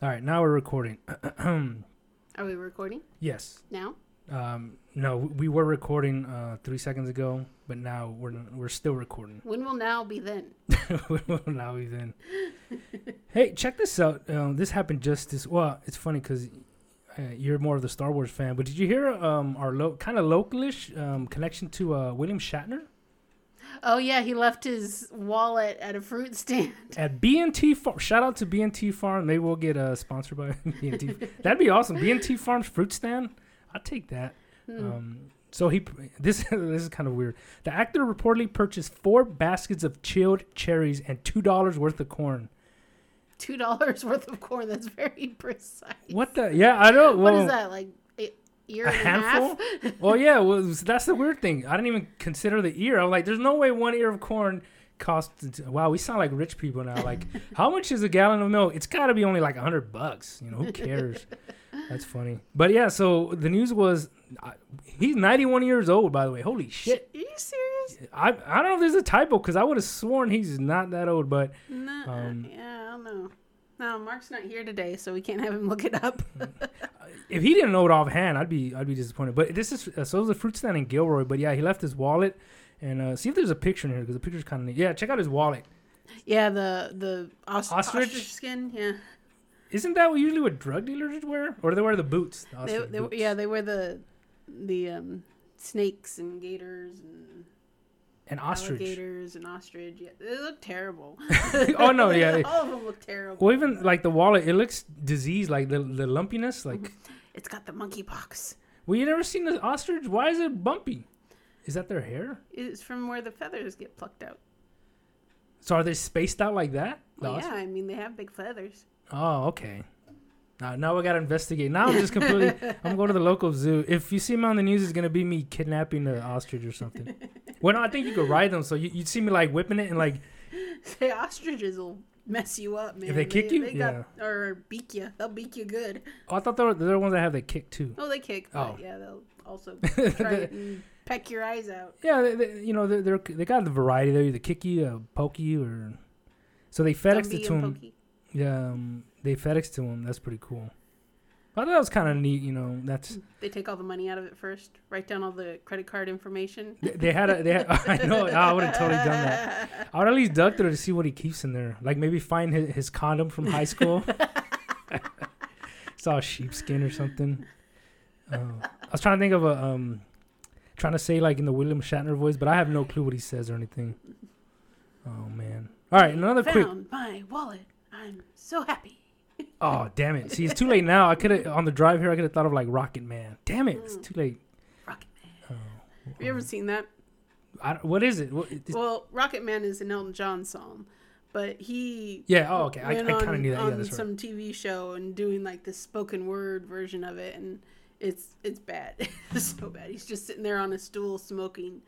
All right, now we're recording. Are we recording yes. now? Um, no, we were recording uh, three seconds ago, but now we're we're still recording. When will now be then? When will now even. hey, check this out. Um, this happened just this. Well, it's funny because uh, you're more of the Star Wars fan, but did you hear um, our lo- kind of localish um, connection to uh, William Shatner Oh yeah, he left his wallet at a fruit stand. at BNT Farm? Shout out to BNT Farm. Maybe we'll get uh, sponsored by BNT. That'd be awesome. BNT Farm's fruit stand. I'd take that. Hmm. Um, so he this this is kind of weird. The actor reportedly purchased four baskets of chilled cherries and two dollars worth of corn. Two dollars worth of corn. That's very precise. What the? Yeah, I don't. Well, is that like? A ear A and handful? a well, yeah. Well, that's the weird thing. I didn't even consider the ear. I'm like, there's no way one ear of corn costs. Wow, we sound like rich people now. Like, how much is a gallon of milk? It's got to be only like a hundred bucks. You know, who cares? That's funny. But yeah, so the news was I- he's 91 years old. By the way, holy shit. Are you serious? I I don't know if there's a typo because I would have sworn he's not that old, but No. Um, yeah, I don't know. No, Mark's not here today, so we can't have him look it up. if he didn't know it offhand, I'd be I'd be disappointed. But this is uh, so is the fruit stand in Gilroy. But yeah, he left his wallet and uh, see if there's a picture in here because the picture's kind of neat. Yeah, check out his wallet. yeah, the the os- Ostrich? ostrich? skin. Yeah, Isn't that what usually what drug dealers wear, or do they wear the boots? The they, they, boots. yeah, they wear the the um, snakes and gators and and ostrich. alligators and ostrich. Yeah, they look terrible. oh no, yeah. all of them look terrible. Well, even like the wallet, it looks diseased, like the the lumpiness. Like, mm-hmm. It's got the monkeypox. well, you never seen the ostrich? Why is it bumpy? Is that their hair? It's from where the feathers get plucked out. So are they spaced out like that? Well, yeah? I mean they have big feathers. Oh, okay. Now, now we gotta investigate. Now I'm just completely. I'm going to the local zoo. If you see me on the news, it's gonna be me kidnapping the ostrich or something. well, no, I think you could ride them. So you, you'd see me like whipping it and like. The ostriches will mess you up, man. If they kick you? they got, or beak you. They'll beak you good. Oh, I thought they were they're the ones that have the kick too. Oh, they kick. But Oh. yeah, they'll also try and peck your eyes out. Yeah, they, they, you know they're, they're they got the variety. They either kick you, uh, poke you, or so they FedEx Gumby it to him. pokey. Yeah, um, they FedEx to him. That's pretty cool. I thought that was kind of neat. You know, that's They take all the money out of it first. Write down all the credit card information. they, they had a they. Had, I know. I would have totally done that. I would at least dug through to see what he keeps in there. Like maybe find his, his condom from high school. Saw a sheepskin or something. Uh, I was trying to think of a um, trying to say like in the William Shatner voice, but I have no clue what he says or anything. Oh man! All right, another quick. Found my wallet. I'm so happy. Oh damn it! See, it's too late now. I could have on the drive here. I could have thought of like Rocket Man. Damn it! It's hmm. too late. Rocket Man. Oh, Have you ever seen that? I, what is it? What, Well, Rocket Man is an Elton John song, but he yeah. Oh, okay. I, I kind of knew that. Yeah, on that's right. some TV show and doing like the spoken word version of it, and it's it's bad. it's so bad. He's just sitting there on a stool smoking.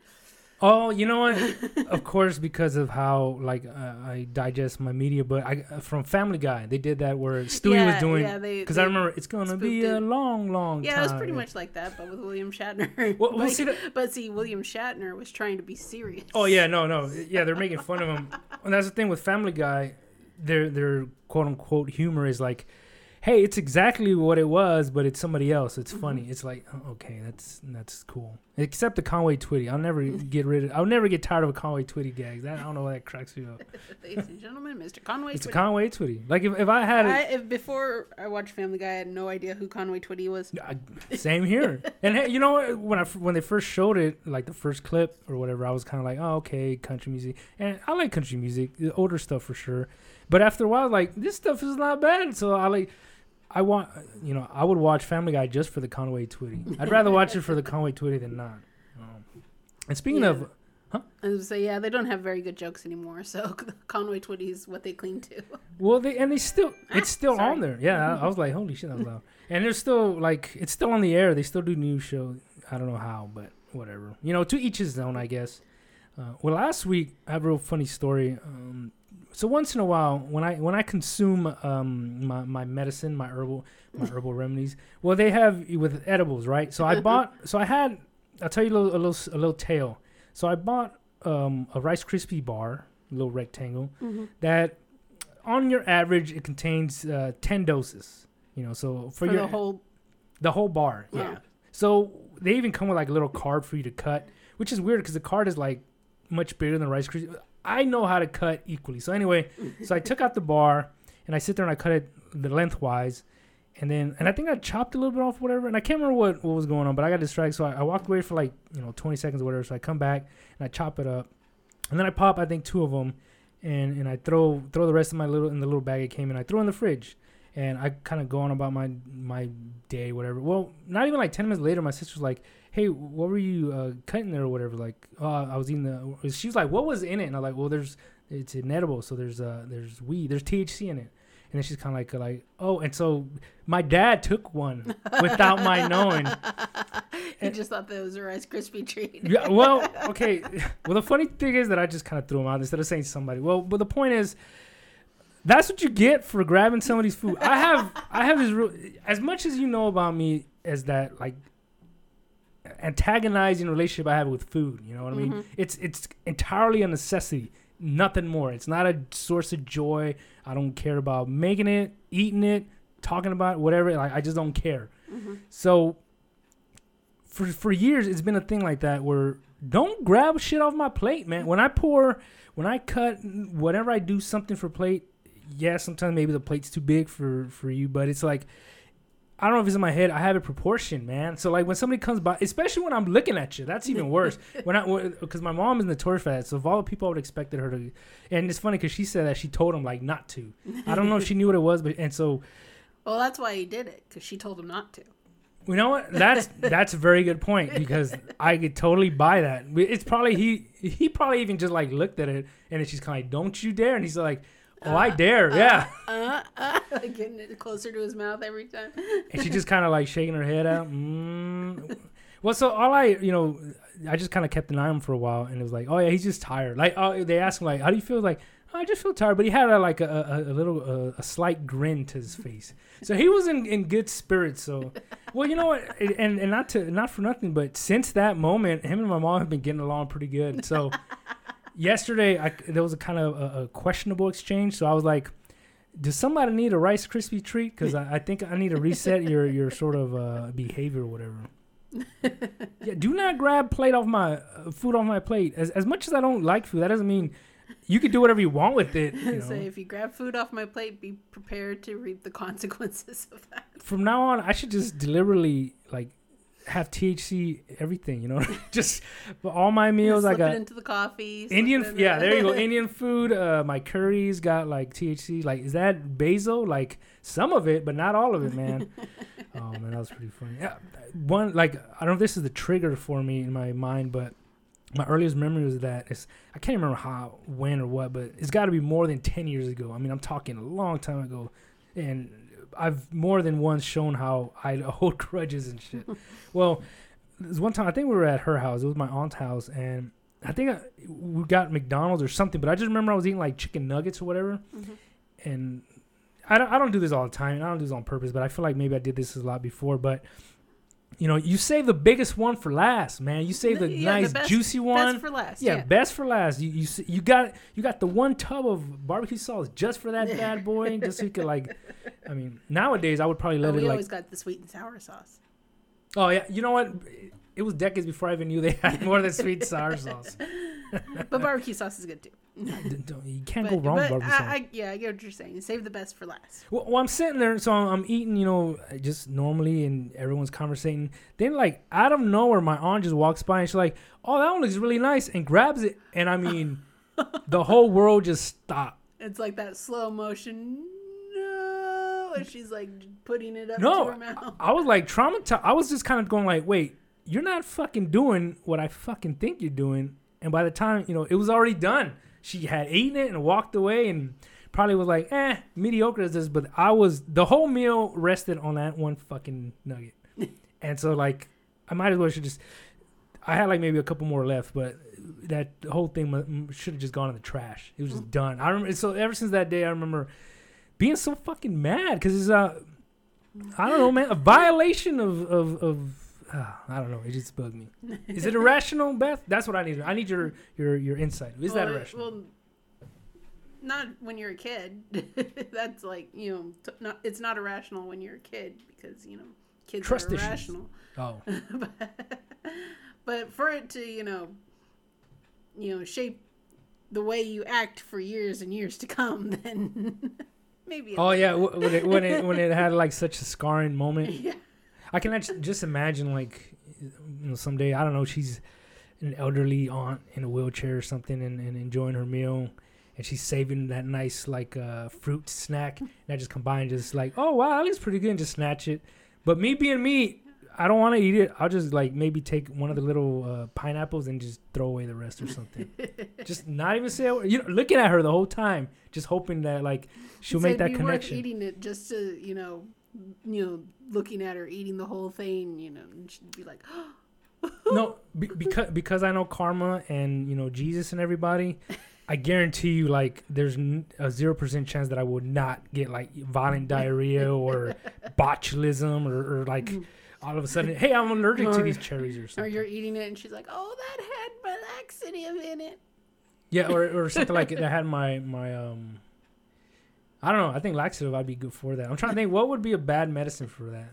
Oh, you know what? of course, because of how like uh, I digest my media, but I uh, from Family Guy they did that where Stewie yeah, was doing. Yeah. Because I remember it's gonna be a it. long, long Yeah, time. it was pretty much like that, but with William Shatner. Well, But- see that- but see, William Shatner was trying to be serious. Oh yeah, no, no, yeah, they're making fun of him, and that's the thing with Family Guy. Their their quote unquote humor is like, hey, it's exactly what it was, but it's somebody else. It's Mm-hmm. funny. It's like, oh, okay, that's that's cool. Except the Conway Twitty, I'll never get rid of. I'll never get tired of a Conway Twitty gag. That I don't know why that cracks me up. Ladies and gentlemen, Mr. Conway. It's a Twitty. Conway Twitty. Like if, if I had I, it, if before I watched Family Guy, I had no idea who Conway Twitty was. I, same here. And hey, you know what? When I when they first showed it, like the first clip or whatever, I was kind of like, oh okay, country music, and I like country music, the older stuff for sure. But after a while, like this stuff is not bad, so I like. I want, you know, I would watch Family Guy just for the Conway Twitty. I'd rather watch it for the Conway Twitty than not. Um, and speaking Yeah. of, huh? I was say, yeah, they don't have very good jokes anymore. So Conway Twitty is what they cling to. Well, they and they still it's still Sorry. on there. Yeah, I, I was like, holy shit, was loud. And they're still like it's still on the air. They still do new show. I don't know how, but whatever. You know, to each his own, I guess. Uh, well, last week I have a real funny story. Um, so once in a while, when I when I consume um, my my medicine, my herbal my herbal remedies, well, they have with edibles, right? So I bought. So I had. I'll tell you a little a little a little tale. So I bought um, a Rice Krispie bar, a little rectangle Mm-hmm. that on your average, it contains uh, ten doses. You know, so for, For your the whole. the whole bar. Yeah. Wow. So they even come with like a little card for you to cut, which is weird because the card is like much bigger than Rice Krispies. I know how to cut equally. So anyway, so I took out the bar and I sit there and I cut it the lengthwise, and then and I think I chopped a little bit off whatever, and I can't remember what, what was going on, but I got distracted. So I, I walked away for like you know 20 seconds or whatever. So I come back and I chop it up, and then I pop I think two of them, and and I throw throw the rest of my little in the little bag it came in. I throw in the fridge. And I kind of go on about my my day, whatever. Well, not even like ten minutes later, my sister's like, "Hey, what were you uh, cutting there or whatever?" Like, oh, I was eating the. She was like, "What was in it?" And I'm like, "Well, there's it's inedible, so there's uh there's weed, there's THC in it." And then she's kind of like like, "Oh," and so my dad took one without my knowing. he just thought that was a Rice Krispie treat. Yeah, well, okay. Well, the funny thing is that I just kind of threw him out instead of saying somebody. Well, but the point is, that's what you get for grabbing somebody's food. I have, I have this real. As much as you know about me, as that like antagonizing relationship I have with food. You know what I mean? Mhm. It's it's entirely a necessity, nothing more. It's not a source of joy. I don't care about making it, eating it, talking about it, whatever. Like I just don't care. Mhm. So for for years it's been a thing like that where don't grab shit off my plate, man. When I pour, when I cut, whenever I do something for plate, yeah, sometimes maybe the plate's too big for for you, but it's like I don't know if it's in my head. I have a proportion, man. So like when somebody comes by, especially when I'm looking at you, that's even worse. when I because my mom is notorious for that. So of all the people I would expected her to, and it's funny because she said that she told him like not to. I don't know if she knew what it was, but and so Well, that's why he did it because she told him not to. you know what? That's that's a very good point because I could totally buy that. It's probably he he probably even just like looked at it and then she's kind of like, "Don't you dare!" And he's like, "Oh, I dare, yeah." Uh, uh, getting it closer to his mouth every time. And she just kind of like shaking her head out. Mm. Well, so all I you know, I just kind of kept an eye on him for a while, and it was like, "Oh yeah, he's just tired." Like, oh, they asked him like, "How do you feel?" Like, oh, I just feel tired, but he had a, like a, a, a little uh, a slight grin to his face, so he was in, in good spirits. So, well, you know what, and and not to not for nothing, but since that moment, him and my mom have been getting along pretty good. So, yesterday I, there was a kind of a, a questionable exchange, so I was like. Does somebody need a Rice Krispie treat? Because I, I think I need to reset your, your sort of uh, behavior or whatever. yeah, do not grab plate off my uh, food off my plate. As as much as I don't like food, that doesn't mean you can do whatever you want with it. You know? so if you grab food off my plate, be prepared to reap the consequences of that. From now on, I should just deliberately like have THC everything. You know, just for all my meals. I got into the coffee. Indian. in Yeah, the- there you go. Indian food. Uh, my curries got like THC. Like, is that basil? Like some of it, but not all of it, man. oh man, that was pretty funny. Yeah, one like I don't know if this is the trigger for me in my mind, but my earliest memory was that it's I can't remember how, when, or what, but it's got to be more than ten years ago. I mean, I'm talking a long time ago, and I've more than once shown how I hold grudges and shit. well, there's one time I think we were at her house. It was my aunt's house, and I think I, we got McDonald's or something. But I just remember I was eating like chicken nuggets or whatever, Mhm. and I don't, I don't do this all the time. and I don't do this on purpose, but I feel like maybe I did this a lot before. But you know, you save the biggest one for last, man. You save the Yeah, the nice best- juicy one. Best for last. yeah, Yeah. best for last. You you you got you got the one tub of barbecue sauce just for that bad boy, just so you could like. I mean, nowadays I would probably Oh, let we it like. always got the sweet and sour sauce. Oh yeah, you know what? It was decades before I even knew they had more than sweet and sour sauce. But barbecue sauce is good too. You can't But, go wrong with but barbecue sauce. I, I, yeah, I get what you're saying. Save the best for last. Well, well, I'm sitting there, so I'm, I'm eating, you know, just normally, and everyone's conversating. Then, like, out of nowhere, my aunt just walks by and she's like, "Oh, that one looks really nice," and grabs it, and I mean, the whole world just stopped. It's like that slow motion. No, and she's like putting it up No, to her mouth. I was like traumatized. I was just kind of going like, "Wait, you're not fucking doing what I fucking think you're doing." And by the time you know, it was already done. She had eaten it and walked away, and probably was like, "Eh, mediocre as this." But I was the whole meal rested on that one fucking nugget, and so like, I might as well should just. I had like maybe a couple more left, but that whole thing should have just gone in the trash. It was just done. I remember. So ever since that day, I remember being so fucking mad because it's uh, I don't know, man, a violation of of of. Uh, I don't know. It just bugged me. Is it irrational, Beth? That's what I need. I need your your your insight. Is that irrational? Well, not when you're a kid. That's like you know, t- not it's not irrational when you're a kid because you know kids Trust are issues. irrational. Oh, but, but for it to you know, you know, shape the way you act for years and years to come, then maybe. oh yeah. When it, when it when it had like such a scarring moment, yeah. I can actually just imagine like, you know, someday I don't know. She's an elderly aunt in a wheelchair or something, and, and enjoying her meal, and she's saving that nice like uh, fruit snack. And I just combine just like, oh wow, that looks pretty good, and just snatch it. But me being me, I don't want to eat it. I'll just like maybe take one of the little uh, pineapples and just throw away the rest or something. just not even say. You know, looking at her the whole time, just hoping that like she'll So make that connection. eating it just to you know, you know, looking at her eating the whole thing, you know, and she'd be like, no, be, because because I know karma and you know Jesus and everybody. I guarantee you, like, there's a zero percent chance that I would not get like violent diarrhea or botulism or, or like all of a sudden, hey, I'm allergic to these cherries or something. or you're eating it, and she's like, oh, that had laxative in it. Yeah, or, or something like that had my my um. I don't know. I think laxative. I'd be good for that. I'm trying to think. What would be a bad medicine for that?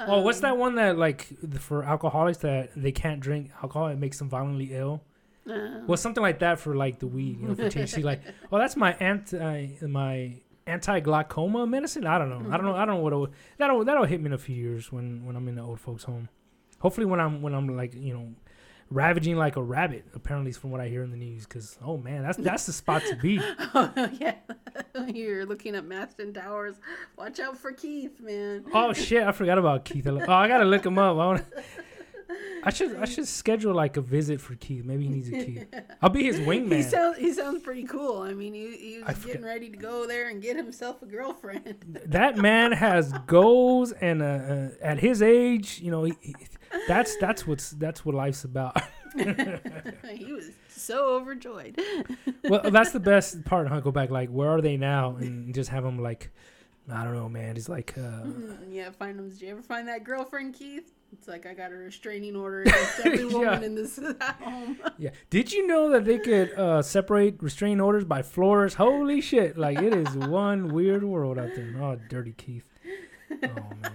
oh, what's Um, that one that like for alcoholics that they can't drink alcohol? It makes them violently ill. Uh, Well, something like that for like the weed, you know, for THC. Like, oh, that's my anti my anti glaucoma medicine. I don't know. I don't know. I don't know what it'll, that'll that'll hit me in a few years when when I'm in the old folks' home. Hopefully, when I'm when I'm like you know ravaging like a rabbit. Apparently, from what I hear in the news. Because oh man, that's that's the spot to be. Oh yeah, you're looking at Maston Towers. Watch out for Keith, man. Oh shit, I forgot about Keith. Oh, I gotta look him up. I, wanna, I should I should schedule like a visit for Keith. Maybe he needs a key. I'll be his wingman. He sounds he sounds pretty cool. I mean, he, he I was getting ready to go there and get himself a girlfriend. that man has goals, and uh, uh, at his age, you know, he, he- that's that's what's that's what life's about. he was so overjoyed. well, that's the best part. Huh? Go back, like, where are they now, and just have them like, I don't know, man. He's like, uh, Mm, yeah, find them. Did you ever find that girlfriend, Keith? It's like I got a restraining order against every woman Yeah. in this home. yeah. Did you know that they could uh, separate restraining orders by floors? Holy shit! Like, it is one weird world out there. Oh, dirty Keith. Oh man.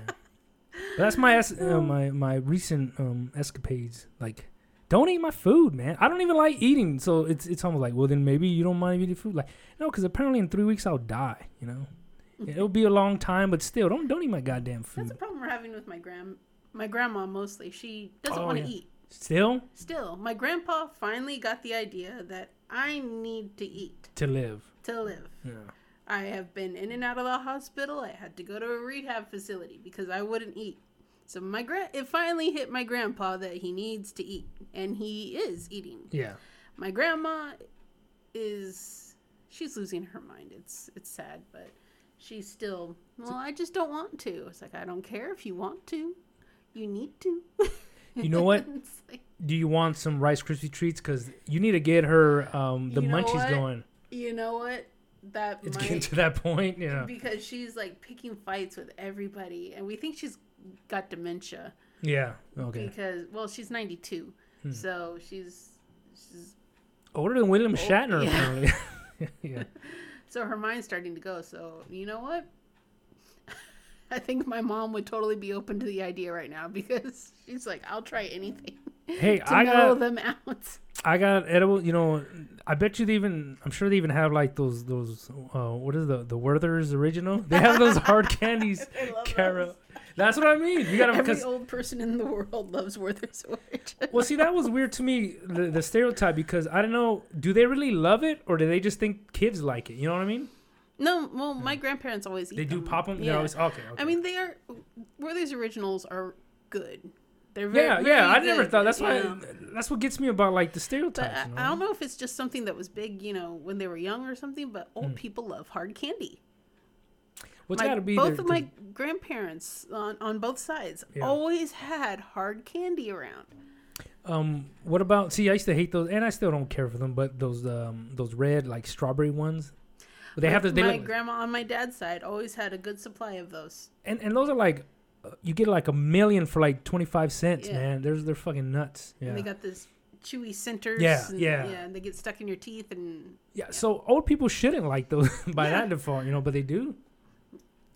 But that's my es- uh, my my recent um, escapades. Like, don't eat my food, man. I don't even like eating, so it's it's almost like, well, then maybe you don't mind eating food. Like, no, because apparently in three weeks I'll die. You know, it'll be a long time, but still, don't don't eat my goddamn food. That's food. a problem we're having with my grand my grandma mostly. She doesn't Oh, want to yeah. eat. Still Still, my grandpa finally got the idea that I need to eat to live. to live. Yeah. I have been in and out of the hospital. I had to go to a rehab facility because I wouldn't eat. So my gra- it finally hit my grandpa that he needs to eat, and he is eating. Yeah. My grandma is she's losing her mind. It's it's sad, but she's still well. I just don't want to. It's like I don't care if you want to. You need to. You know what? Like, Do you want some Rice Krispie treats? Because you need to get her um, the munchies what? going. you know what? That It's might getting to that point. Yeah. because she's like picking fights with everybody, and we think she's got dementia. Yeah. Okay. because well she's 92 Hmm. so she's, she's Older than William Oh, Shatner, yeah. apparently. yeah. so her mind's starting to go so you know what i think my mom would totally be open to the idea right now because she's like i'll try anything Hey, I got them out I got edible. You know, I bet you they even. I'm sure they even have like those those. Uh, what is the the Werther's original? They have those hard candies. Cara. That's what I mean. You gotta every old person in the world loves werther's origin well, see, that was weird to me the, the stereotype because I don't know. Do they really love it or do they just think kids like it? You know what I mean? no well my grandparents always eat They do them. pop them. yeah always okay. okay. i mean they are werther's originals are good they're very, yeah, yeah. I never thought. That's why. know? That's what gets me about like the stereotypes. I, you know? I don't know if it's just something that was big, you know, when they were young or something. But old Hmm. people love hard candy. What's My- got to be both of my grandparents on, on both sides Yeah. always had hard candy around. Um, what about? See, I used to hate those, and I still don't care for them. But those um those red like strawberry ones, they have my, the they my look, grandma on my dad's side always had a good supply of those. and and those are like you get like a million for like twenty five cents, Yeah. man. There's they're fucking nuts. Yeah. And they got this chewy centers. Yeah, and, yeah. yeah, and they get stuck in your teeth, and Yeah, so old people shouldn't like those by Yeah. that default, you know, but they do.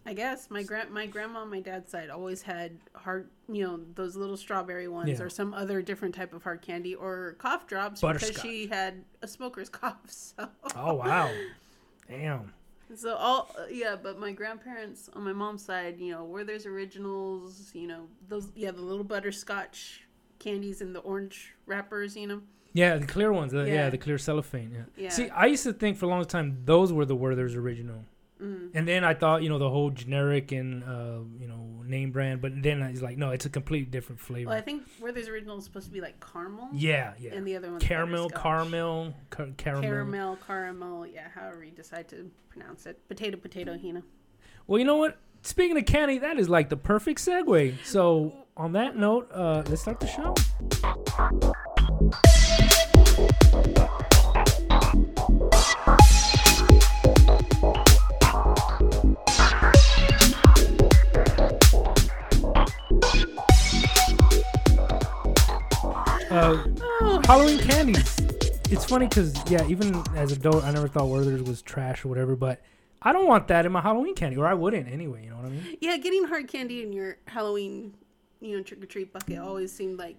I guess my grand my grandma on my dad's side always had hard, you know, those little strawberry ones Yeah. or some other different type of hard candy or cough drops because she had a smoker's cough. So, Oh wow, damn. So all yeah, but my grandparents on my mom's side, you know, Werther's Originals, you know, those yeah, the little butterscotch candies in the orange wrappers, you know. Yeah, the clear ones. Uh, yeah. Yeah. the clear cellophane. Yeah. Yeah. See, I used to think for a long time those were the Werther's original, Mm. and then I thought you know the whole generic and uh, you know name brand, but then I was like, no, it's a completely different flavor. Well, I think Werther's Original is supposed to be like caramel. yeah, yeah. And the other one's caramel, caramel, car- caramel. Caramel, caramel, yeah, however you decide to pronounce it. Potato, potato, Hina. Well, you know what? Speaking of candy, that is like the perfect segue. So, on that note, uh, let's start the show. Uh, Oh, Halloween candies. It's funny because yeah, even as an adult, I never thought Werther's was trash or whatever. But I don't want that in my Halloween candy, or I wouldn't anyway. You know what I mean? yeah, getting hard candy in your Halloween, you know, trick or treat bucket always seemed like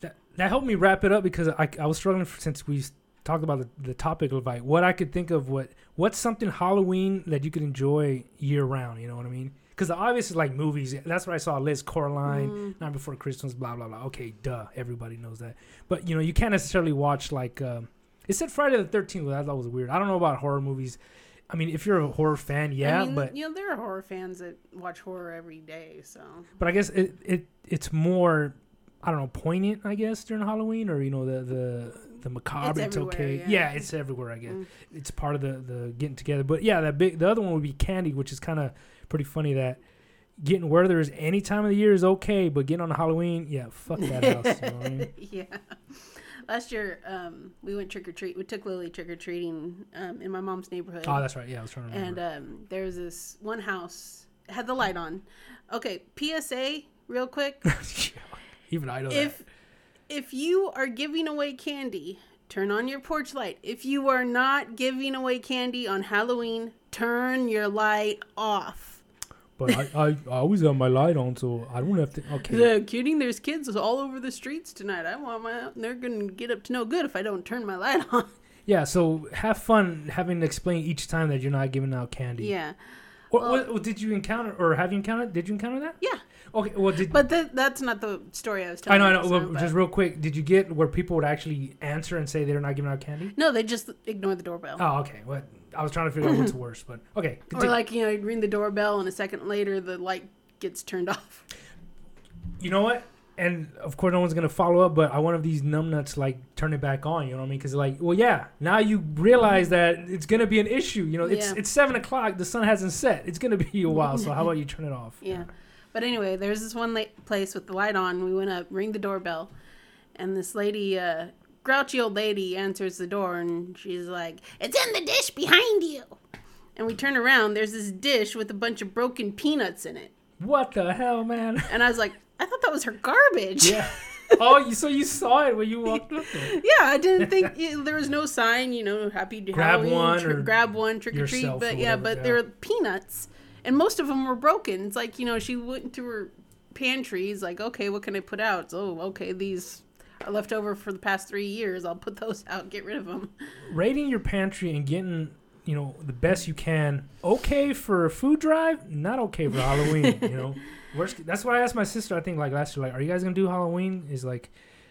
That that helped me wrap it up because I, I was struggling for, since we talked about the, the topic of like what I could think of what what's something Halloween that you could enjoy year round. You know what I mean? Because the obvious is like movies. That's what I saw. Liz Coraline, Mm. Night Before Christmas, blah blah blah. Okay, duh, everybody knows that. But you know, you can't necessarily watch like um, it said Friday the Thirteenth. That, was weird. I don't know about horror movies. I mean, if you're a horror fan, yeah, I mean, but you know, there are horror fans that watch horror every day, so but I guess it, it it's more I don't know poignant I guess during Halloween or you know the the the macabre. It's, everywhere, okay. yeah. Yeah. it's everywhere. I guess Mm. it's part of the the getting together. But yeah, that big the other one would be candy, which is kind of pretty funny that. Getting where there's any time of the year is okay, but getting on Halloween, yeah, fuck that house. You know I mean? yeah. Last year, um, we went trick or treat. We took Lily trick or treating um, in my mom's neighborhood. Oh, that's right. Yeah, I was trying to and remember. um, there was this one house had the light on. Okay, PSA, real quick. Even I know if if you are giving away candy, turn on your porch light. If you are not giving away candy on Halloween, turn your light off. But I, I, I always have my light on, so I don't have to. Okay. Yeah, kidding. There's kids all over the streets tonight. I want my. They're gonna get up to no good if I don't turn my light on. Yeah, so have fun having to explain each time that you're not giving out candy. yeah, What, Well- what, did you encounter, or have you encountered? Did you encounter that? yeah. Okay. Well, did But that that's not the story I was telling. I know, I know. Well, but- just real quick, did you get where people would actually answer and say they're not giving out candy? no, they just ignore the doorbell. Oh, okay. What I was trying to figure out what's worse, but okay. Or like you know, you ring the doorbell and a second later the light gets turned off. you know what? And of course, no one's gonna follow up, but I want one of these numbnuts like turn it back on. You know what I mean? Because like, well, yeah, now you realize that it's gonna be an issue. You know, it's Yeah. it's seven o'clock. The sun hasn't set. It's gonna be a while. So how about you turn it off? Yeah. But anyway, there's this one la- place with the light on. We went up, ring the doorbell, and this lady, uh, grouchy old lady, answers the door, and she's like, "It's in the dish behind you." And we turn around. There's this dish with a bunch of broken peanuts in it, What the hell, man? and I was like, "I thought that was her garbage." Yeah. oh, you, so you saw it when you walked up there. Yeah, I didn't think yeah, there was no sign, you know, happy to Grab Halloween, one or grab one, trick or treat. But or yeah, but yeah. there were peanuts, and most of them were broken. It's like you know, she went to her pantry. pantries, like, okay, what can I put out? Oh, okay, these are left over for the past three years. I'll put those out, get rid of them. Raiding your pantry and getting, you know, the best you can. Okay for a food drive, not okay for Halloween. you know, worst. That's why I asked my sister. I think like last year, like, are you guys gonna do Halloween? Is like,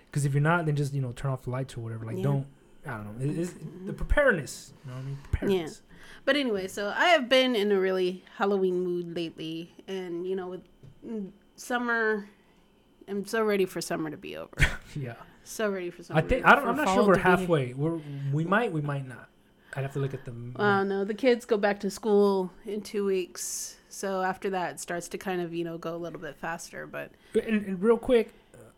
because if you're not, then just you know turn off the lights or whatever. Like, Yeah. don't. I don't know. It, it's, the preparedness. You know what I mean? Preparedness. But anyway, so I have been in a really Halloween mood lately, and you know, with mm, summer, I'm so ready for summer to be over. Yeah. So ready for summer. I think I don't, I'm not sure we're to be halfway. We're we might we might not. I'd have to look at the. Uh, no, the kids go back to school in two weeks. So after that, it starts to kind of, you know, go a little bit faster. But and, and real quick,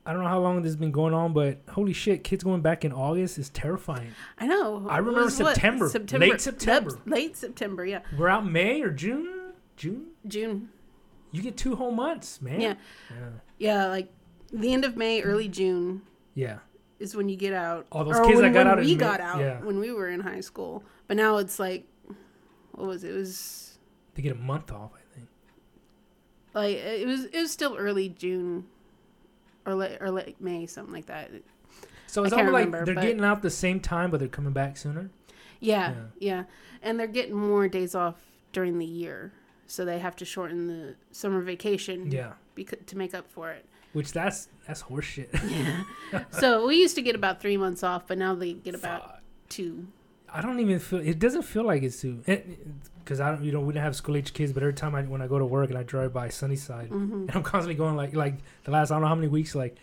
I don't know how long this has been going on, but holy shit, kids going back in August is terrifying. I know. I remember was what, September, late September. Yep, late September, yeah. We're out May or June. June. June. You get two whole months, man. Yeah. Yeah. Yeah, like the end of May, early June. Yeah. is when you get out. All those Or kids when, that got out We got out yeah. when we were in high school, but now it's like, what was it? It was They get a month off, I think. like it was it was still early June, or late or late May, something like that. So it's almost like remember, they're but- getting out the same time, but they're coming back sooner. Yeah, Yeah. yeah, and they're getting more days off during the year, so they have to shorten the summer vacation. Yeah, Because, to make up for it. Which that's that's horseshit. Yeah. so we used to get about three months off, but now they get about Fuck. two. I don't even feel. It doesn't feel like it's too. Because I don't, you know, we didn't have school age kids, but every time I when I go to work and I drive by Sunnyside, hmm and I'm constantly going like like the last I don't know how many weeks like.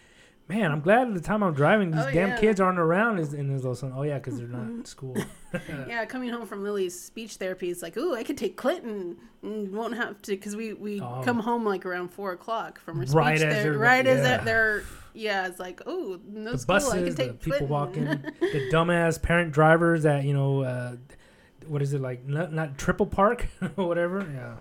Man, I'm glad at the time I'm driving, these Oh, damn yeah. kids aren't around. Is and there's also, oh yeah, because they're not in school. Yeah, coming home from Lily's speech therapy, it's like, ooh, I could take Clinton and won't have to because we we Oh. come home like around four o'clock from her speech Right as they're- right as yeah. they're, they're yeah, it's like, oh, no the school, I can buses, the take people walking, the dumbass parent drivers that you know, uh, what is it like? Not, not triple park or whatever. Yeah.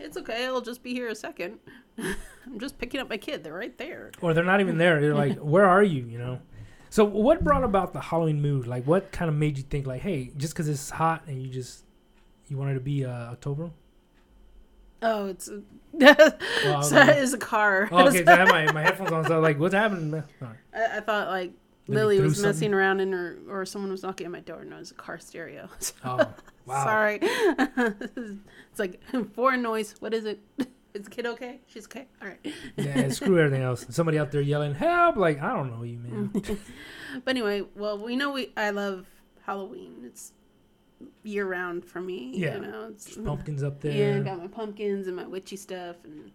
It's okay, I'll just be here a second. I'm just picking up my kid. They're right there. or they're not even there. They're like, "Where are you?" You know. So, what brought about the Halloween mood? Like, what kind of made you think, like, "Hey, just because it's hot and you just you wanted to be uh, October"? Oh, it's a, I was sorry, like- it's a car. Oh, okay, so I have my, my headphones on. So, I was like, what's happening? right. I, I thought like Lily was something? messing around in her, or someone was knocking at my door, and it was a car stereo. Oh, wow. Sorry. it's like foreign noise. What is it? Is the kid okay? She's okay. All right. Yeah, screw everything else. Somebody out there yelling, "Help!" Like, I don't know you, man. Mm. But anyway, well, we know we. I love Halloween. It's year round for me. Yeah. You know. It's, Pumpkins up there. Yeah, I got my pumpkins and my witchy stuff, and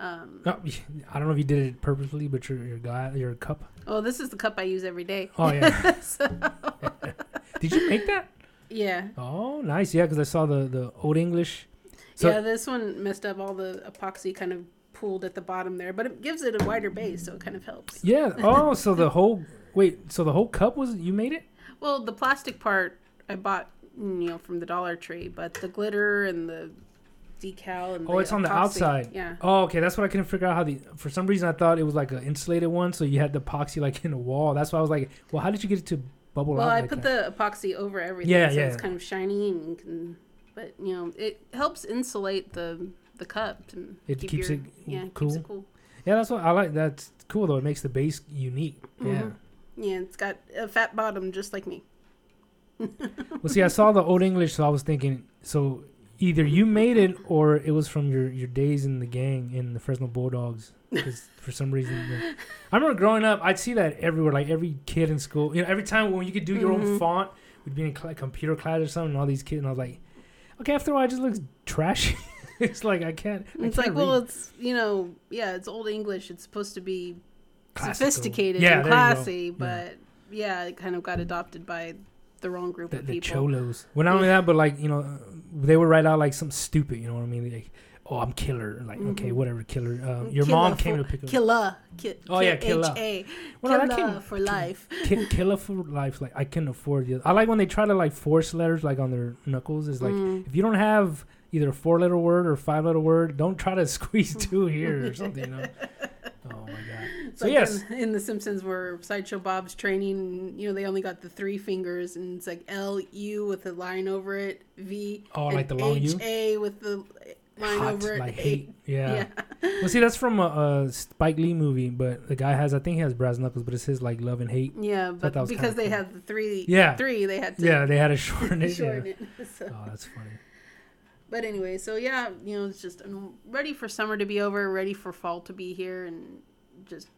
um. Oh, I don't know if you did it purposely, but your your guy, your cup. Oh, this is the cup I use every day. Oh yeah. So, Did you make that? yeah. Oh, nice. Yeah, because I saw the the old English. So- yeah, this one messed up all the epoxy kind of pooled at the bottom there, but it gives it a wider base, so it kind of helps. Yeah. Oh, so the whole wait. So the whole cup was you made it? Well, the plastic part I bought, you know, from the Dollar Tree, but the glitter and the decal and Oh, it's on the outside. Yeah. Oh, okay. That's what I couldn't figure out how the. For some reason, I thought it was like an insulated one, so you had the epoxy like in the wall. That's why I was like, well, how did you get it to bubble Well, out? I like put that? the epoxy over everything, Yeah, so yeah. it's kind of shiny and you can, but you know, it helps insulate the the cup and It keep keeps your, it yeah cool. keeps it cool. Yeah, that's what I like. That's cool though. It makes the base unique. Yeah. Mhm. Yeah, it's got a fat bottom just like me. Well, see, I saw the old English, so I was thinking, so either you made it or it was from your your days in the gang in the Fresno Bulldogs. Because for some reason, the- I remember growing up, I'd see that everywhere. Like every kid in school, you know, every time when you could do your own Mhm. font, we'd be in cl- computer class or something. And all these kids, and I was like, okay, after a while, it just looks trashy. it's like I can't. I It's like, can't well, read. it's you know, yeah, it's old English. It's supposed to be Classical. sophisticated Yeah, and there you go. classy, Yeah. but yeah. it kind of got adopted by the wrong group the, of the cholos. Well, not only that, but like you know, they would write out like some stupid. You know what I mean? Like, oh, I'm killer. Like, okay, Mhm. whatever, killer. Um, your Killer mom came to pick up. Killer, ki- Oh, yeah, killer. H-A. Well, no, killer came- for life. Ki- killer for life. Like I can't afford the. I like when they try to like force letters like on their knuckles. Is like Mm. if you don't have either a four letter word or five letter word, don't try to squeeze two here or something. You know. Oh my god. So like yes, in, in The Simpsons, where Sideshow Bob's training, you know, they only got the three fingers, and it's like L U with a line over it, V, Oh, and like the long U? H A with the line hot over it, like hate. Yeah. yeah. Well, see, that's from a, a Spike Lee movie, but the guy has I think he has brass knuckles, but it's his like love and hate. Yeah, but because they cool. had the three, Yeah. three, they had to Yeah, they had to shorten it. shorten yeah. it. So. Oh, that's funny. But anyway, so yeah, you know, it's just I'm ready for summer to be over, ready for fall to be here, and just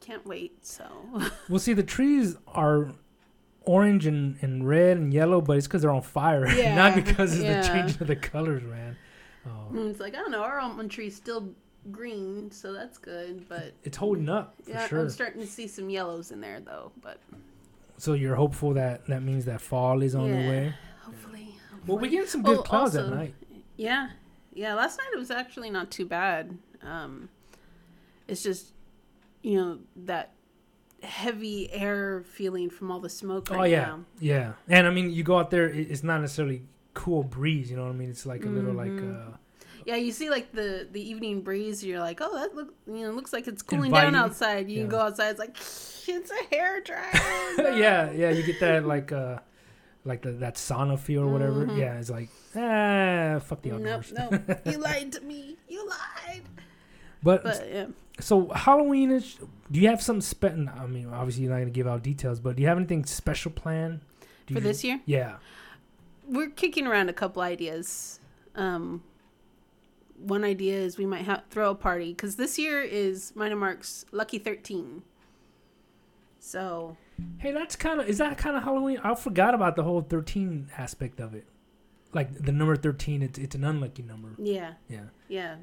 can't wait. So Well, see, the trees are orange and, and red and yellow, but it's because they're on fire, not because of yeah. the change of the colors, man. Oh, and it's like I don't know, our almond tree's still green, so that's good. But it's holding up for yeah, sure. I'm starting to see some yellows in there though. But so you're hopeful that that means that fall is on the way. Well, we get some good Oh, clouds at night. Yeah, yeah. Last night it was actually not too bad. Um, it's just you know that heavy air feeling from all the smoke. Right oh yeah, now. yeah. And I mean, you go out there, it's not necessarily cool breeze. You know what I mean? It's like a little like Mhm. uh, Yeah, you see like the the evening breeze. You're like, oh, that look, you know, looks like it's cooling Inviting. down outside. You Yeah. can go outside. It's like it's a hair dryer. yeah, yeah, you get that like uh like the, that sauna feel or whatever. Mhm. Yeah, it's like ah, fuck the Nope, outdoors. nope. You lied to me. You lied. but, But yeah, so Halloween is. Do you have some spe- I mean, obviously you're not gonna give out details, but do you have anything special planned for you- this year, Yeah. we're kicking around a couple ideas. Um, one idea is we might have throw a party because this year is and Mark's lucky thirteen. So Hey, that's kind of is that kind of Halloween? I forgot about the whole thirteen aspect of it. Like the number thirteen, it's it's an unlucky number. yeah, Yeah. yeah.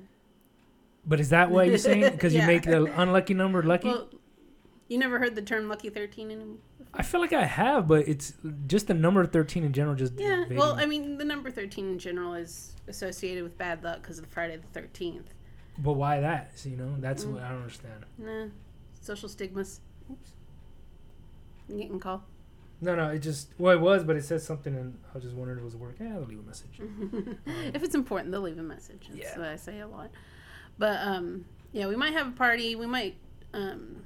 But is that what you're saying? Because Yeah. you make the unlucky number lucky? Well, you never heard the term lucky thirteen anymore. I feel like I have, but it's just the number thirteen in general. Just Yeah, well. I mean, the number 13 in general is associated with bad luck because of Friday the 13th. but why that? So, you know, that's Mm. what I don't understand. Nah, social stigmas. Oops. You getting call? No, no, it just well, it was, but it said something, and I was just wondering if it was work. Yeah, I'll leave a message. if it's important, they'll leave a message. That's Yeah. what I say a lot. But, um, yeah, we might have a party. We might, um,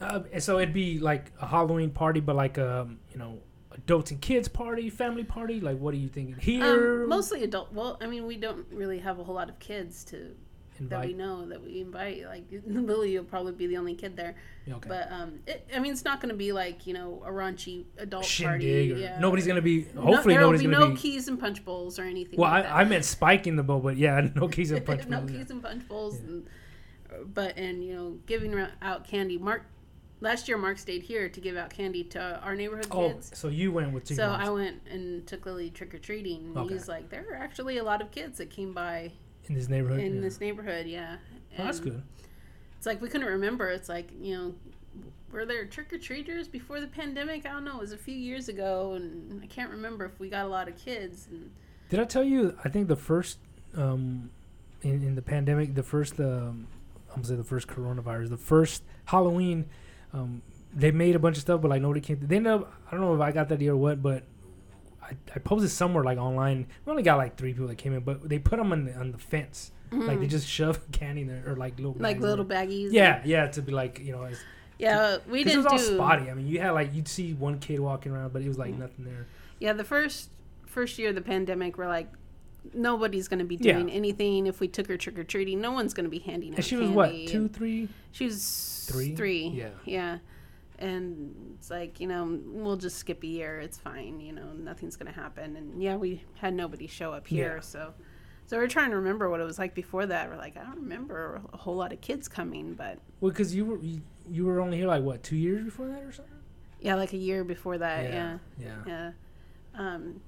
Uh, so it'd be like a Halloween party, but like a you know adults and kids party, family party. Like, what are you thinking here? um, mostly adult. Well, I mean, we don't really have a whole lot of kids to that we know that we invite. Like Lily will probably be the only kid there. Okay. But um, it, I mean, it's not going to be like you know a raunchy adult Shindig. party. Yeah. Nobody's gonna be. No- Hopefully, there will be no be. keys and punch bowls or anything. well, like I, I meant spiking the bowl, but yeah, no keys and punch. no bowls, yeah. keys and punch bowls, Yeah. and, but and you know giving out candy. Mark last year, Mark stayed here to give out candy to our neighborhood Oh, kids. so you went with two. So moms I went and took Lily trick or treating. and Okay. He's like, there are actually a lot of kids that came by in this neighborhood. in yeah. this neighborhood. Yeah, Oh, that's good. It's like we couldn't remember. It's like you know, were there trick or treaters before the pandemic? I don't know. It was a few years ago, and I can't remember if we got a lot of kids. And Did I tell you? I think the first, um, in, in the pandemic, the first, um, I'm gonna say the first coronavirus, the first Halloween, um, they made a bunch of stuff, but like nobody came. They ended up. I don't know if I got that idea or what, but I, I posted somewhere like online. We only got like three people that came in, but they put them on the on the fence. Like they Mhm. just shove candy in there or like little like little baggies. Yeah, yeah, to be like you know, it's, yeah. We didn't It was all do. spotty. I mean, you had like you'd see one kid walking around, but it was like Mm. nothing there. Yeah, the first first year of the pandemic, we're like, nobody's going to be Yeah. doing anything. If we took her trick or treating, no one's going to be handing out. And she was what two, three? She was Three? Three. Yeah. Yeah. And it's like, you know, we'll just skip a year. It's fine. You know, nothing's going to happen. And yeah, we had nobody show up here. Yeah. So, so we're trying to remember what it was like before that. We're like, I don't remember a whole lot of kids coming, but Well, because you were you, you were only here like what two years before that or something. yeah, like a year before that. Yeah. yeah. Yeah. Um,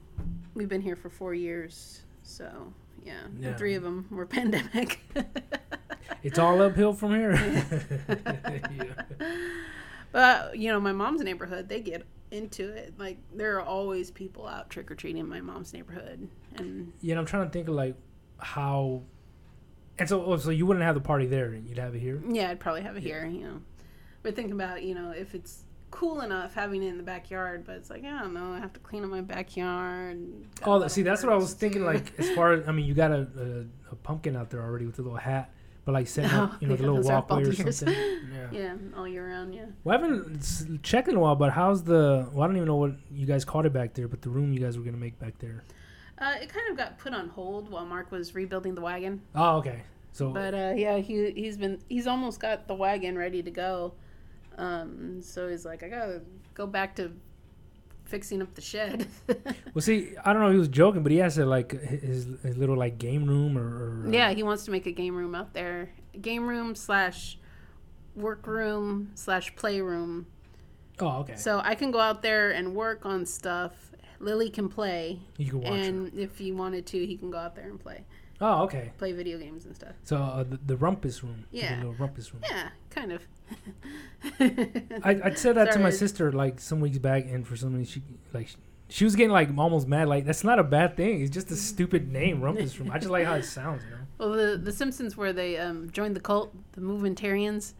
we've been here for four years. So, yeah. Yeah. Three of them were pandemic. It's all uphill from here. yeah. But you know, my mom's neighborhood, they get into it. Like there are always people out trick or treating in my mom's neighborhood, and yeah, and I'm trying to think of like how. And so, oh, so you wouldn't have the party there; and you'd have it here. yeah, I'd probably have it Yeah. here. You know, we're thinking about you know if it's cool enough having it in the backyard, but it's like I don't know, I have to clean up my backyard. Oh, that- see, that's what I was thinking. Like, as far as I mean, you got a, a, a pumpkin out there already with a little hat, but like setting up, Oh, you know, the little those walkway or bulb something. Yeah. yeah, all year round. Yeah. Well, I haven't checked in a while, but how's the? Well, I don't even know what you guys called it back there, but the room you guys were gonna make back there. Uh, it kind of got put on hold while Mark was rebuilding the wagon. Oh, okay. So But uh, yeah, he he's been he's almost got the wagon ready to go. Um, so he's like, I gotta go back to fixing up the shed. Well, see, I don't know. He was joking, but he has a, like his, his little like game room or, or yeah, he wants to make a game room out there. Game room slash work room slash playroom. Oh, okay. So I can go out there and work on stuff. Lily can play, you can watch. it. and if he wanted to, he can go out there and play, Oh, okay. play video games and stuff. So uh, the, the rumpus room. Yeah. The little rumpus room. Yeah, kind of. I I said that to my sister like some weeks back, and for some reason she like she was getting like almost mad. Like that's not a bad thing. It's just a stupid name, rumpus room. I just like how it sounds. You know. Well, the the Simpsons where they um, joined the cult, the Movementarians,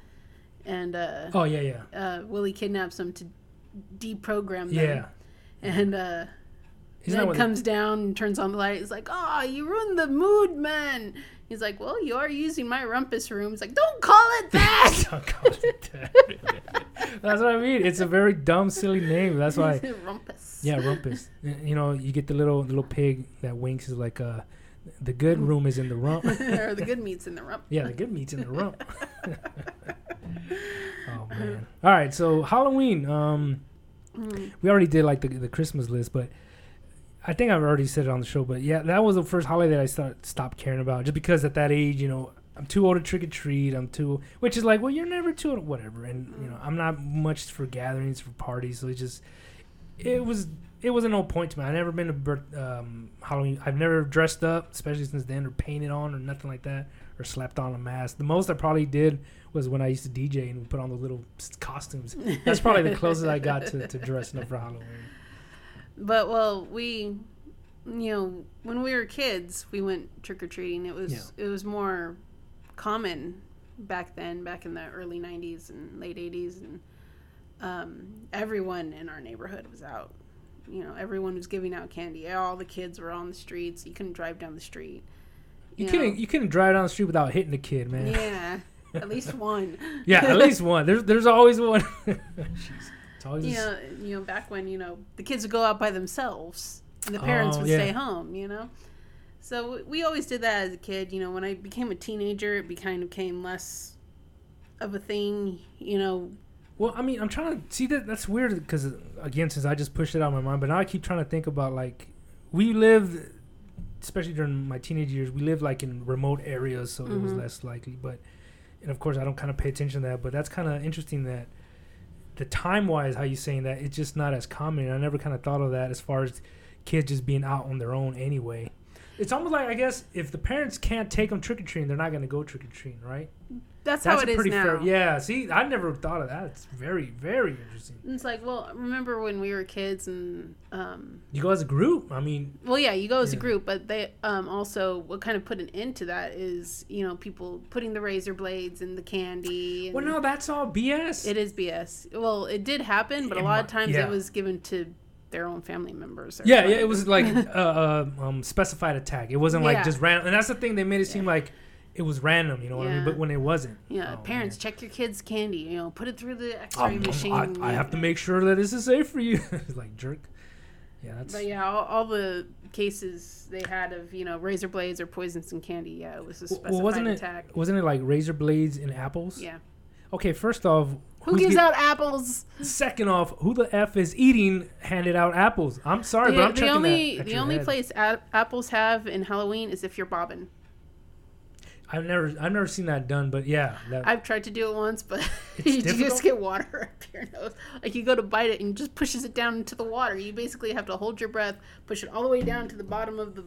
and uh, Oh yeah, yeah, uh, Willie kidnaps them to deprogram them. yeah. And uh, Ned what? comes down and turns on the light. He's like, "Oh, you ruined the mood, man." He's like, "Well, you are using my rumpus room." He's like, "Don't call it that." Don't call it that. That's what I mean. It's a very dumb, silly name. That's why. rumpus. Yeah, rumpus. You know, you get the little little pig that winks is like uh, the good room is in the rump. or the good meat's in the rump. Yeah, the good meat's in the rump. oh man. All right, so Halloween. Um, Mm. we already did like the the Christmas list, but I think I've already said it on the show. But yeah, that was the first holiday that I start stopped caring about, just because at that age, you know, I'm too old to trick or treat. I'm too, which is like, well, you're never too old, whatever. And you know, I'm not much for gatherings for parties, so it just it was it wasn't no point to me. I've never been to birth, um, Halloween. I've never dressed up, especially since then, or painted on, or nothing like that, or slapped on a mask. The most I probably did was when I used to DJ and put on the little costumes. That's probably the closest I got to, to dressing up for Halloween. But well, we, you know, when we were kids, we went trick or treating. It was it was more common back then, back in the early '90s and late '80s, and um, everyone in our neighborhood was out. You know, everyone was giving out candy. All the kids were on the streets. You couldn't drive down the street. You know. couldn't you couldn't drive down the street without hitting a kid, man. Yeah, Yeah, at least one. Yeah, at least one. There's there's always one. Always you know, you know, back when you know the kids would go out by themselves and the parents Oh, would yeah. stay home. You know, so we always did that as a kid. You know, when I became a teenager, it kind of became less of a thing. You know, Well, I mean, I'm trying to see that. That's weird because again, since I just pushed it out of my mind, but now I keep trying to think about like we lived, especially during my teenage years, we lived like in remote areas, so it was Mhm. less likely. But and of course, I don't kind of pay attention to that. But that's kind of interesting that the time wise, how you saying that it's just not as common. I never kind of thought of that as far as kids just being out on their own anyway. It's almost like I guess if the parents can't take them trick or treating, they're not going to go trick or treating, right? That's, That's how it a pretty now. fair. Yeah. See, I never thought of that. It's very, very interesting. It's like, well, remember when we were kids and, um, You go as a group. I mean, well, yeah, you go as a group, but they um, also what kind of put an end to that is you know people putting the razor blades in the candy. And well, no, that's all BS. It is BS. Well, it did happen, but a lot of times yeah. it was given to their own family members. yeah, yeah, it was like a uh, um, specified attack. It wasn't like Yeah. just random. And that's the thing. They made it seem like it was random. You know what I mean? But when it wasn't. Yeah, Oh, parents, man. check your kids' candy. You know, put it through the Um, X-ray um, machine. I, I have to make sure that this is safe for you. Like jerk. Yeah, that's. But yeah, all, all the cases they had of you know razor blades or poisons in candy. Yeah, it was a Well, wasn't it- attack. Wasn't it like razor blades and apples? Yeah. Okay, first off, Who gives get- out apples? Second off, who the f is eating handed out apples? I'm sorry, the but I'm the checking only that at the only head. place a- apples have in Halloween is if you're bobbing. I've never I've never seen that done, but yeah, that, I've tried to do it once, but you difficult? just get water up your nose. Like you go to bite it and it just pushes it down into the water. You basically have to hold your breath, push it all the way down to the bottom of the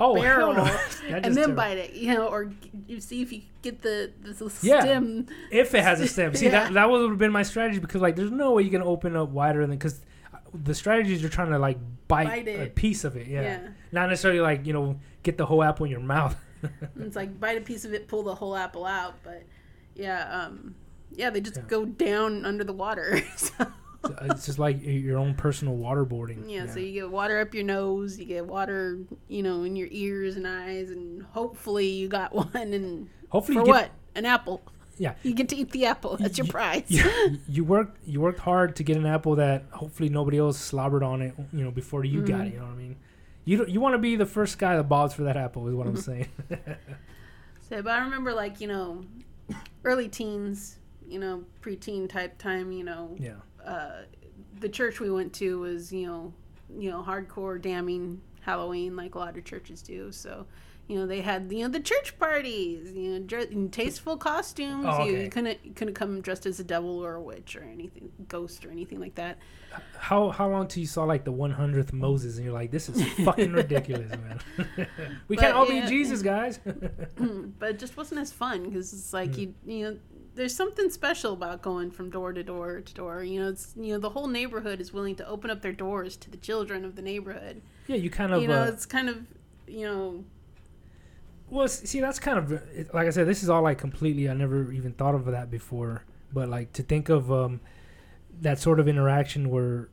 oh barrel, no. And then terrible. bite it. You know, or you see if you get the the, the Yeah. stem. if it has a stem. See Yeah. that that would have been my strategy because like there's no way you can open up wider than because the strategies you're trying to like bite, Bite a piece of it. Yeah. Yeah. not necessarily like you know get the whole apple in your mouth. It's like bite a piece of it, pull the whole apple out. But yeah, um, yeah, they just Yeah. go down under the water. so, So it's just like your own personal waterboarding. yeah, so you get water up your nose, you get water, you know, in your ears and eyes, and hopefully you got one. And Hopefully for you get, what? An apple. Yeah. You get to eat the apple. That's your You- prize. you, you worked you worked hard to get an apple that hopefully nobody else slobbered on it. You know before you got Mm-hmm. it. You know what I mean. You don't- you want to be the first guy that bobs for that apple is what I'm Mm-hmm. saying. So, but I remember like you know, early teens, you know, preteen type time. You know, yeah. uh, the church we went to was you know, you know, hardcore damning Halloween like a lot of churches do. So, you know, they had you know the church parties, you know, dre- in tasteful costumes. Oh, you, okay. you couldn't you couldn't come dressed as a devil or a witch or anything, ghost or anything like that. How how long till you saw like the 100th Moses and you're like, this is fucking ridiculous, man. we But, can't all yeah. be Jesus, guys. but it just wasn't as fun because it's like Hmm. you you know there's something special about going from door to door to door you know it's you know the whole neighborhood is willing to open up their doors to the children of the neighborhood yeah, you kind of. you know uh, it's kind of you know well, see, that's kind of like I said. This is all like completely. I never even thought of that before. But like to think of um, that sort of interaction where,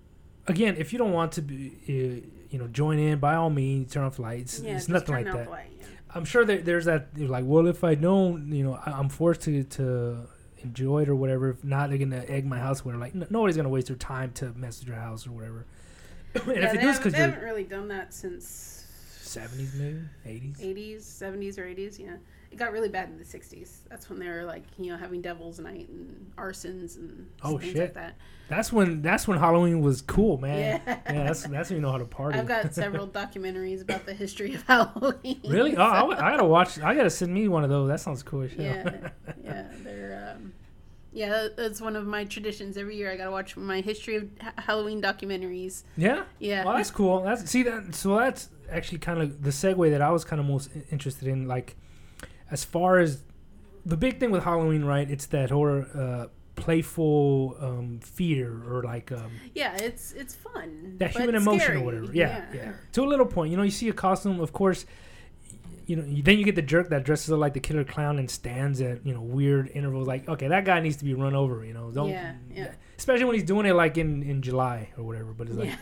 again, if you don't want to be, uh, you know, join in by all means, turn off lights. Yeah, it's nothing like that. light, yeah. I'm sure that there's that you're like, well, if I don't, you know, I, I'm forced to to enjoy it or whatever. If not, they're gonna egg my house. Where like n- nobody's gonna waste their time to mess with your house or whatever. and Yeah, if they, it does, haven't, they haven't really done that since 70s maybe 80s. 80s, 70s, or 80s. Yeah, it got really bad in the 60s. That's when they were like, you know, having Devil's Night and arsons and Oh, things shit. like that. That's when that's when Halloween was cool, man. Yeah. Yeah, that's that's when you know how to party. I've got several documentaries about the history of Halloween. really? Oh, I, I gotta watch. I gotta send me one of those. That sounds cool as hell. yeah, yeah, they're. Um, yeah, that's one of my traditions. Every year, I gotta watch my history of ha- Halloween documentaries. yeah. Yeah, Well, that's cool. That's see that. So that's actually kind of the segue that I was kind of most interested in. Like, as far as the big thing with Halloween, right? It's that horror, uh, playful um, fear or like um, yeah, it's it's fun. that human emotion scary. or whatever. Yeah, yeah, To a little point, you know, you see a costume, of course. You know, you- then you get the jerk that dresses up like the killer clown and stands at you know weird intervals. Like, okay, that guy needs to be run over. You know, don't. Yeah, yeah. Especially when he's doing it like in in July or whatever. But it's like, Yeah.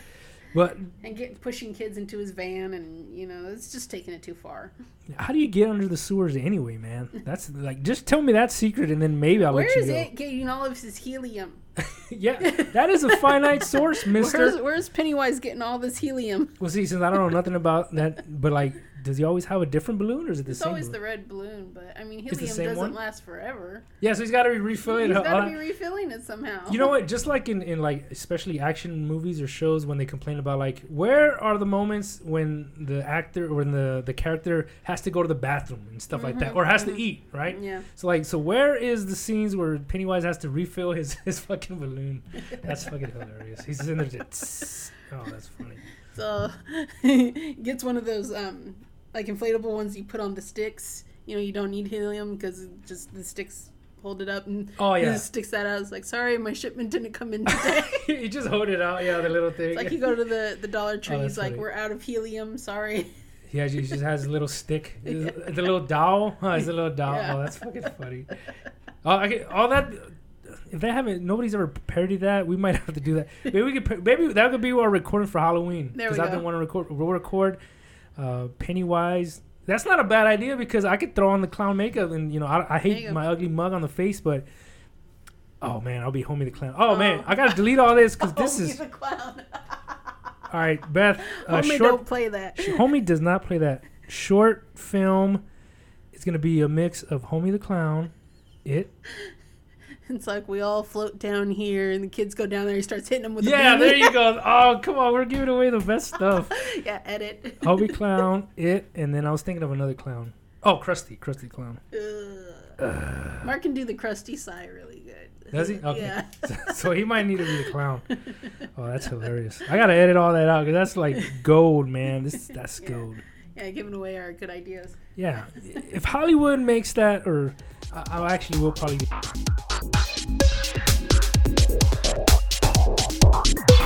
But and get pushing kids into his van, and you know, it's just taking it too far. How do you get under the sewers anyway, man? That's like just tell me that secret and then maybe I'll Where let you is go. it getting all of his helium? yeah, that is a finite source, Where's, Mister. where's Pennywise getting all this helium? Well, see, since I don't know nothing about that, but like, does he always have a different balloon or is it the It's same? always balloon? the red balloon, but I mean, It's the helium same doesn't one? last forever. yeah, so he's got to be refilling. He's got to be refilling it somehow. you know what? Just like in, in like especially action movies or shows when they complain about like where are the moments when the actor or when the the character has to go to the bathroom and stuff like that Mhm, or has to mhm. eat, right? Yeah. So like, so where is the scenes where Pennywise has to refill his his fucking balloon? That's fucking hilarious. He's in there. Just, oh, that's funny. So he gets one of those um like inflatable ones you put on the sticks. You know, you don't need helium because just the sticks hold it up and Oh yeah, just sticks that out. It's like, sorry, my shipment didn't come in today. you just hold it out. Yeah, the little thing. it's like you go to the the Dollar Tree. Oh, he's like, funny. we're out of helium. Sorry. Yeah, he just has a little stick. Yeah. The little dowel. Huh, it's a little dowel. Yeah. Oh, that's fucking funny. Oh, get, all that. If they haven't, nobody's ever parodied that. We might have to do that. Maybe we could. Maybe that could be our recording for Halloween. There we I've been wanting to record. We'll record uh, Pennywise. That's not a bad idea because I could throw on the clown makeup and you know I, I hate go. my ugly mug on the face, but oh man, I'll be homie the clown. Oh, Oh. man, I gotta delete all this because this is the clown. all right. Beth, uh, Homie, short don't play that. Sh- Homie does not play that. Short film. It's to be a mix of Homie the Clown, It. It's like we all float down here, and the kids go down there. He starts hitting them with the Yeah, a there you go. Oh, come on. We're giving away the best stuff. yeah, edit. Homie Clown, It, and then I was thinking of another clown. Oh, Krusty. Krusty Clown. Ugh. Mark can do the Krusty sigh really good. Does he? Okay. Yeah. so he might need to be the clown. Oh, that's hilarious. I got to edit all that out because that's like gold, man. This That's Yeah. gold. Yeah, giving away our good ideas. Yeah. If Hollywood makes that, or I, I actually will probably. え!